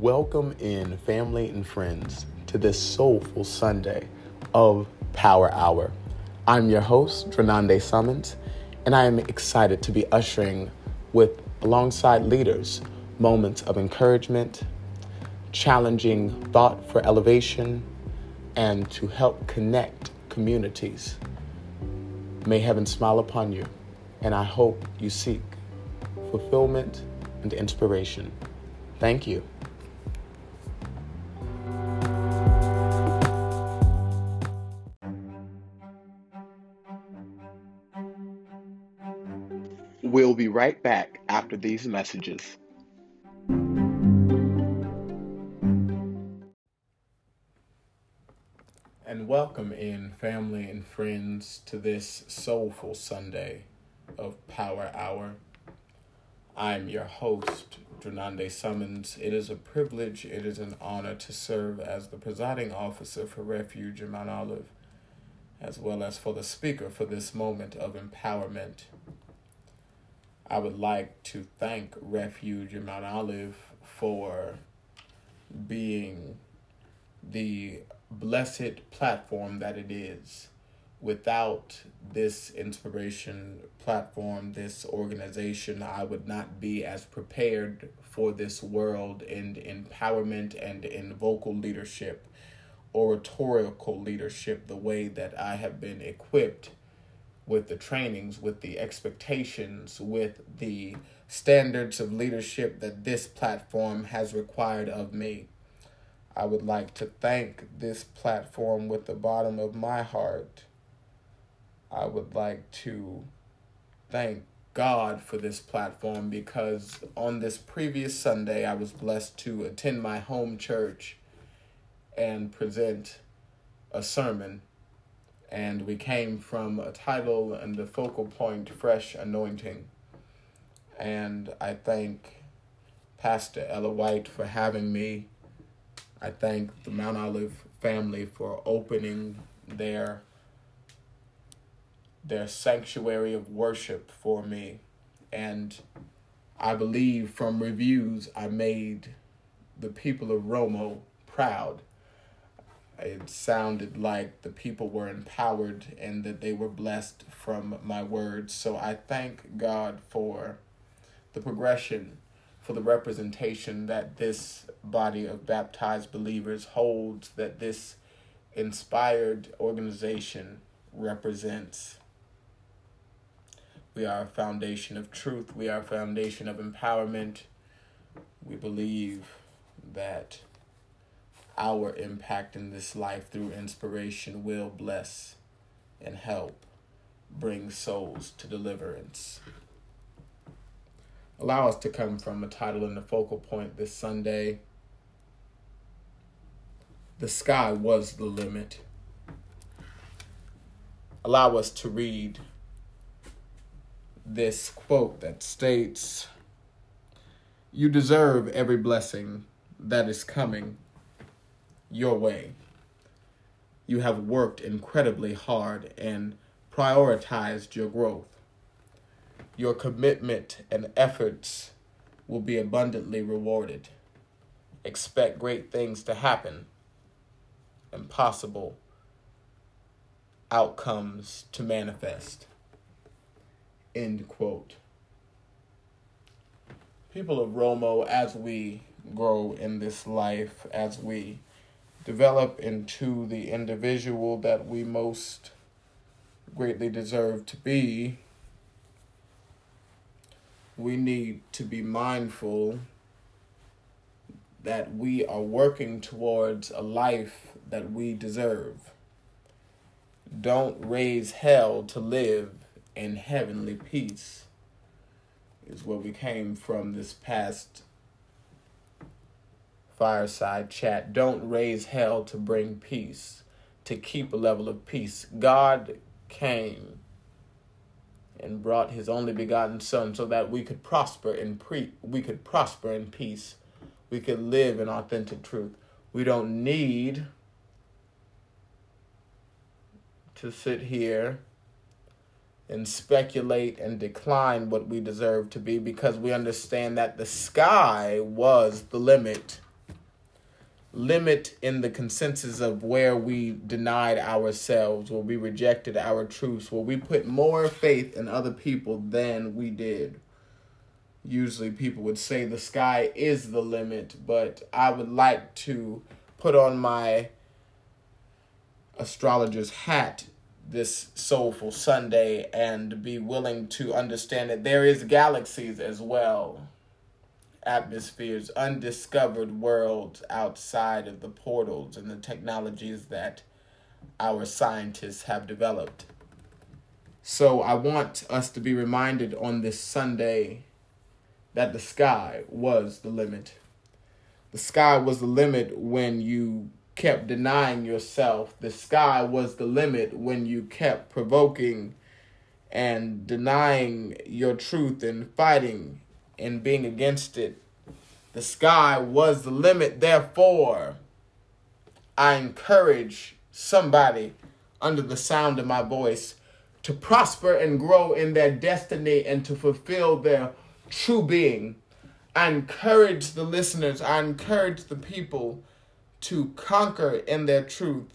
Welcome in, family and friends, to this soulful Sunday of Power Hour. I'm your host, Drenande Summons, and I am excited to be ushering with, alongside leaders, moments of encouragement, challenging thought for elevation, and to help connect communities. May heaven smile upon you, and I hope you seek fulfillment and inspiration. Thank you. Right back after these messages. And welcome in, family and friends, to this soulful Sunday of Power Hour. I'm your host, Drenande Summons. It is a privilege, it is an honor to serve as the presiding officer for Refuge in Mount Olive, as well as for the speaker for this moment of empowerment. I would like to thank Refuge in Mount Olive for being the blessed platform that it is. Without this inspiration platform, this organization, I would not be as prepared for this world in empowerment and in vocal leadership, oratorical leadership, the way that I have been equipped with the trainings, with the expectations, with the standards of leadership that this platform has required of me. I would like to thank this platform with the bottom of my heart. I would like to thank God for this platform because on this previous Sunday, I was blessed to attend my home church and present a sermon. And we came from a title and the focal point, Fresh Anointing. And I thank Pastor Ella White for having me I thank the Mount Olive family for opening their their sanctuary of worship for me. And I believe from reviews I made the people of Romo proud. It sounded like the people were empowered and that they were blessed from my words. So I thank God for the progression for the representation that this body of baptized believers holds, that this inspired organization represents. We are a foundation of truth, we are a foundation of empowerment. We believe that our impact in this life through inspiration will bless and help bring souls to deliverance allow us to come from a title and a focal point this Sunday. The sky was the limit. Allow us to read this quote that states You deserve every blessing that is coming your way. You have worked incredibly hard and prioritized your growth your commitment and efforts will be abundantly rewarded. Expect great things to happen and possible outcomes to manifest. End quote. People of Romo, as we grow in this life, as we develop into the individual that we most greatly deserve to be, we need to be mindful that we are working towards a life that we deserve. Don't raise hell to live in heavenly peace, is where we came from this past fireside chat. Don't raise hell to bring peace, to keep a level of peace. God came and brought his only begotten son so that we could prosper in pre we could prosper in peace we could live in authentic truth we don't need to sit here and speculate and decline what we deserve to be because we understand that the sky was the limit limit in the consensus of where we denied ourselves, where we rejected our truths, where we put more faith in other people than we did. Usually, people would say the sky is the limit, but I would like to put on my astrologer's hat this soulful Sunday and be willing to understand that there is galaxies as well atmospheres, undiscovered worlds outside of the portals and the technologies that our scientists have developed. So I want us to be reminded on this Sunday that the sky was the limit. The sky was the limit when you kept denying yourself. The sky was the limit when you kept provoking and denying your truth and fighting and being against it. The sky was the limit. Therefore, I encourage somebody under the sound of my voice to prosper and grow in their destiny and to fulfill their true being. I encourage the listeners, I encourage the people to conquer in their truth,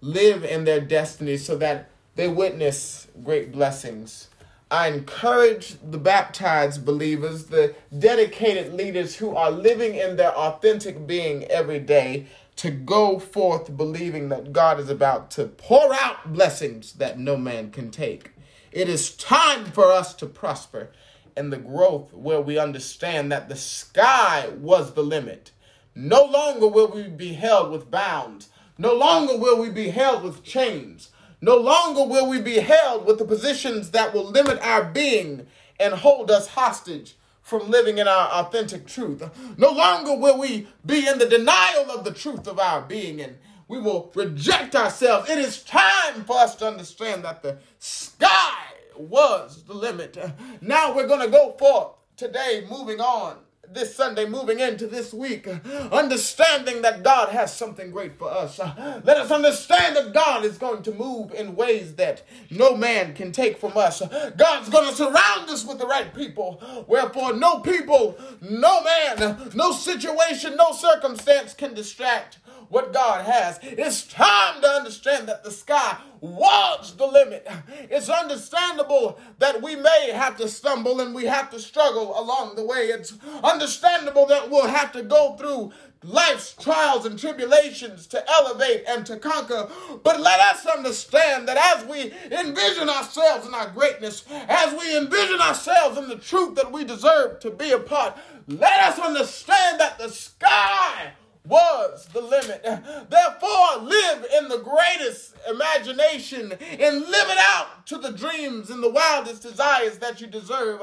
live in their destiny so that they witness great blessings. I encourage the baptized believers, the dedicated leaders who are living in their authentic being every day, to go forth believing that God is about to pour out blessings that no man can take. It is time for us to prosper in the growth where we understand that the sky was the limit. No longer will we be held with bounds. No longer will we be held with chains. No longer will we be held with the positions that will limit our being and hold us hostage from living in our authentic truth. No longer will we be in the denial of the truth of our being and we will reject ourselves. It is time for us to understand that the sky was the limit. Now we're going to go forth today, moving on this Sunday, moving into this week, understanding that God has something great for us. Let us understand that God is going to move in ways that no man can take from us. God's going to surround us with the right people. Wherefore, no people, no man, no situation, no circumstance can distract what God has. It's time to understand that the sky was the limit. It's understandable that we may have to stumble and we have to struggle along the way. It's understandable that we'll have to go through life's trials and tribulations to elevate and to conquer. But let us understand that as we envision ourselves in our greatness, as we envision ourselves in the truth that we deserve to be a part, let us understand that the sky was the limit. Therefore, live in the greatest imagination and live it out to the dreams and the wildest desires that you deserve.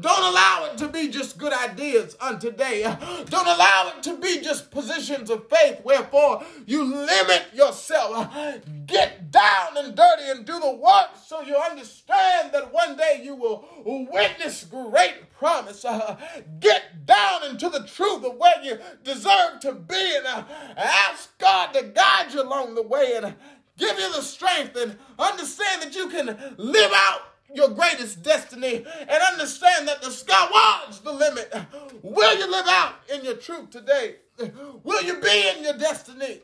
Don't allow it to be just good ideas on today. Don't allow it to be just positions of faith. Wherefore, you limit yourself. Get down and dirty and do the work so you understand that one day you will witness great promise. Get down into the truth of where you deserve to be and uh, ask God to guide you along the way and give you the strength and understand that you can live out your greatest destiny and understand that the sky was the limit. Will you live out in your truth today? Will you be in your destiny?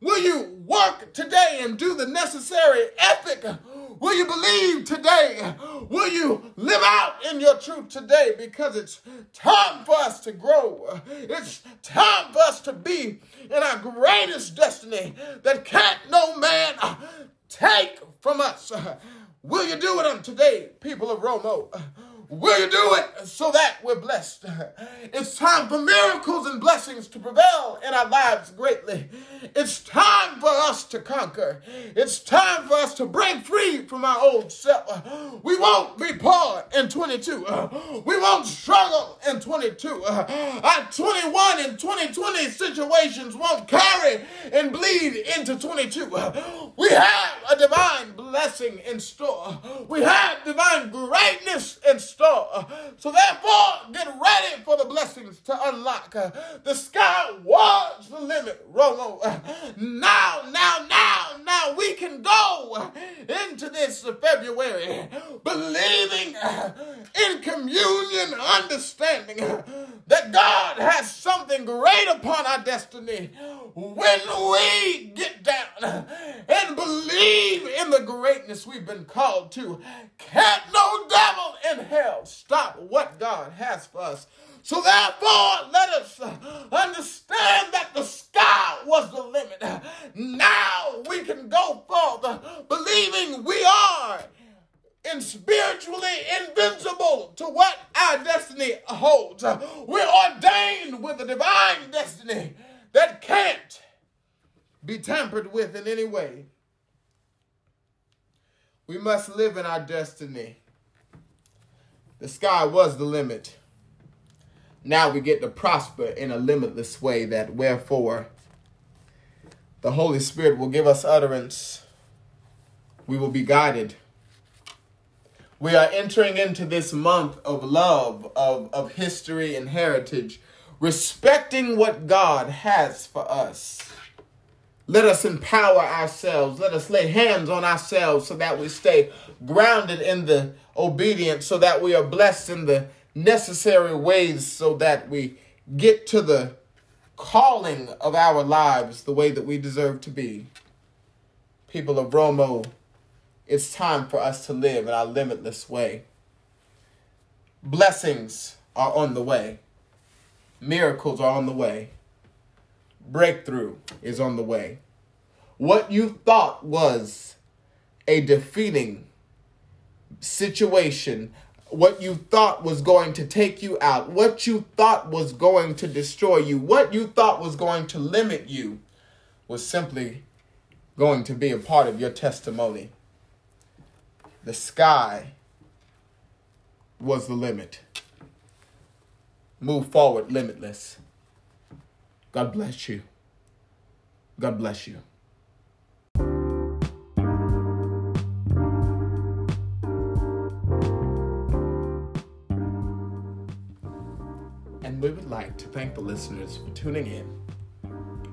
Will you work today and do the necessary ethic Will you believe today? Will you live out in your truth today? Because it's time for us to grow. It's time for us to be in our greatest destiny that can't no man take from us. Will you do it on today, people of Romo? Will you do it so that we're blessed? It's time for miracles and blessings to prevail in our lives greatly. It's time for us to conquer. It's time for us to break free from our old self. We won't be poor in 22. We won't struggle in 22. Our 21 and 2020 situations won't carry and bleed into 22. We have a divine blessing in store. We have divine greatness in store store. Uh, so therefore, get ready for the blessings to unlock. Uh, the sky was the limit, Romo. Uh, now, now, now, can go into this February, believing in communion, understanding that God has something great upon our destiny. When we get down and believe in the greatness we've been called to, can't no devil in hell stop what God has for us. So therefore, let us understand that the sky was the limit. Now we can go forth believing we are and spiritually invincible to what our destiny holds. We're ordained with a divine destiny that can't be tampered with in any way. We must live in our destiny. The sky was the limit. Now we get to prosper in a limitless way, that wherefore the Holy Spirit will give us utterance. We will be guided. We are entering into this month of love, of, of history and heritage, respecting what God has for us. Let us empower ourselves. Let us lay hands on ourselves so that we stay grounded in the obedience, so that we are blessed in the necessary ways, so that we get to the calling of our lives the way that we deserve to be. People of Romo, it's time for us to live in our limitless way. Blessings are on the way. Miracles are on the way. Breakthrough is on the way. What you thought was a defeating situation, what you thought was going to take you out, what you thought was going to destroy you, what you thought was going to limit you, was simply going to be a part of your testimony. The sky was the limit. Move forward limitless. God bless you. God bless you. And we would like to thank the listeners for tuning in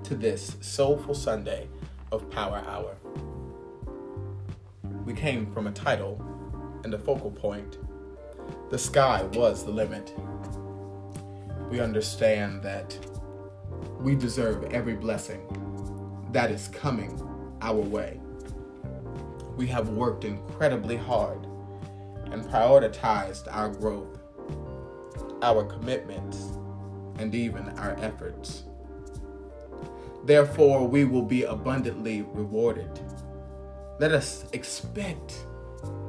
to this Soulful Sunday of Power Hour. We came from a title and a focal point. The sky was the limit. We understand that we deserve every blessing that is coming our way. We have worked incredibly hard and prioritized our growth, our commitments, and even our efforts. Therefore, we will be abundantly rewarded. Let us expect,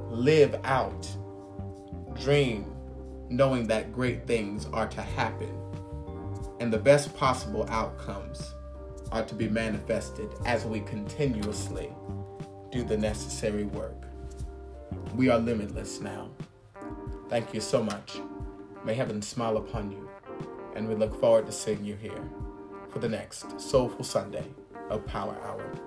live out, dream, knowing that great things are to happen and the best possible outcomes are to be manifested as we continuously do the necessary work. We are limitless now. Thank you so much. May heaven smile upon you, and we look forward to seeing you here for the next Soulful Sunday of Power Hour.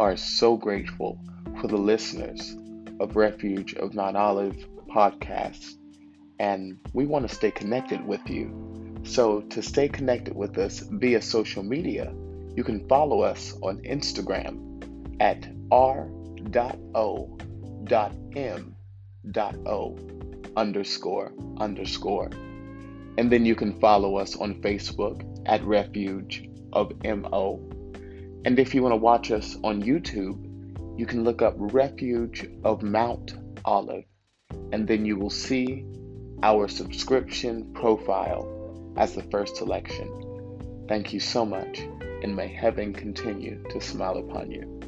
Are so grateful for the listeners of Refuge of Mount Olive podcast, and we want to stay connected with you. So, to stay connected with us via social media, you can follow us on Instagram at r.o.m.o underscore underscore. And then you can follow us on Facebook at Refuge of MO. And if you want to watch us on YouTube, you can look up Refuge of Mount Olive, and then you will see our subscription profile as the first selection. Thank you so much, and may heaven continue to smile upon you.